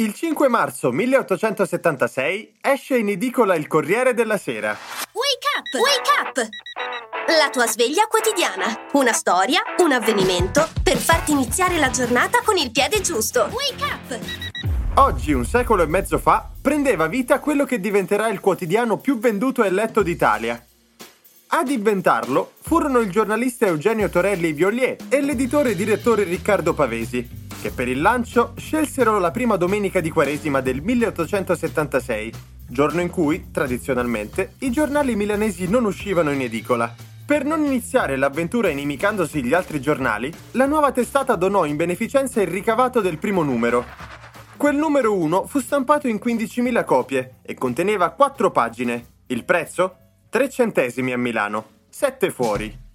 Il 5 marzo 1876 esce in edicola il Corriere della Sera. Wake up! Wake up! La tua sveglia quotidiana. Una storia, un avvenimento per farti iniziare la giornata con il piede giusto. Wake up! Oggi, un secolo e mezzo fa, prendeva vita quello che diventerà il quotidiano più venduto e letto d'Italia. Ad inventarlo furono il giornalista Eugenio Torelli Violier e l'editore e direttore Riccardo Pavesi, che per il lancio scelsero la prima domenica di Quaresima del 1876, giorno in cui, tradizionalmente, i giornali milanesi non uscivano in edicola. Per non iniziare l'avventura inimicandosi gli altri giornali, la nuova testata donò in beneficenza il ricavato del primo numero. Quel numero 1 fu stampato in 15.000 copie e conteneva 4 pagine. Il prezzo? 3 centesimi a Milano, 7 fuori.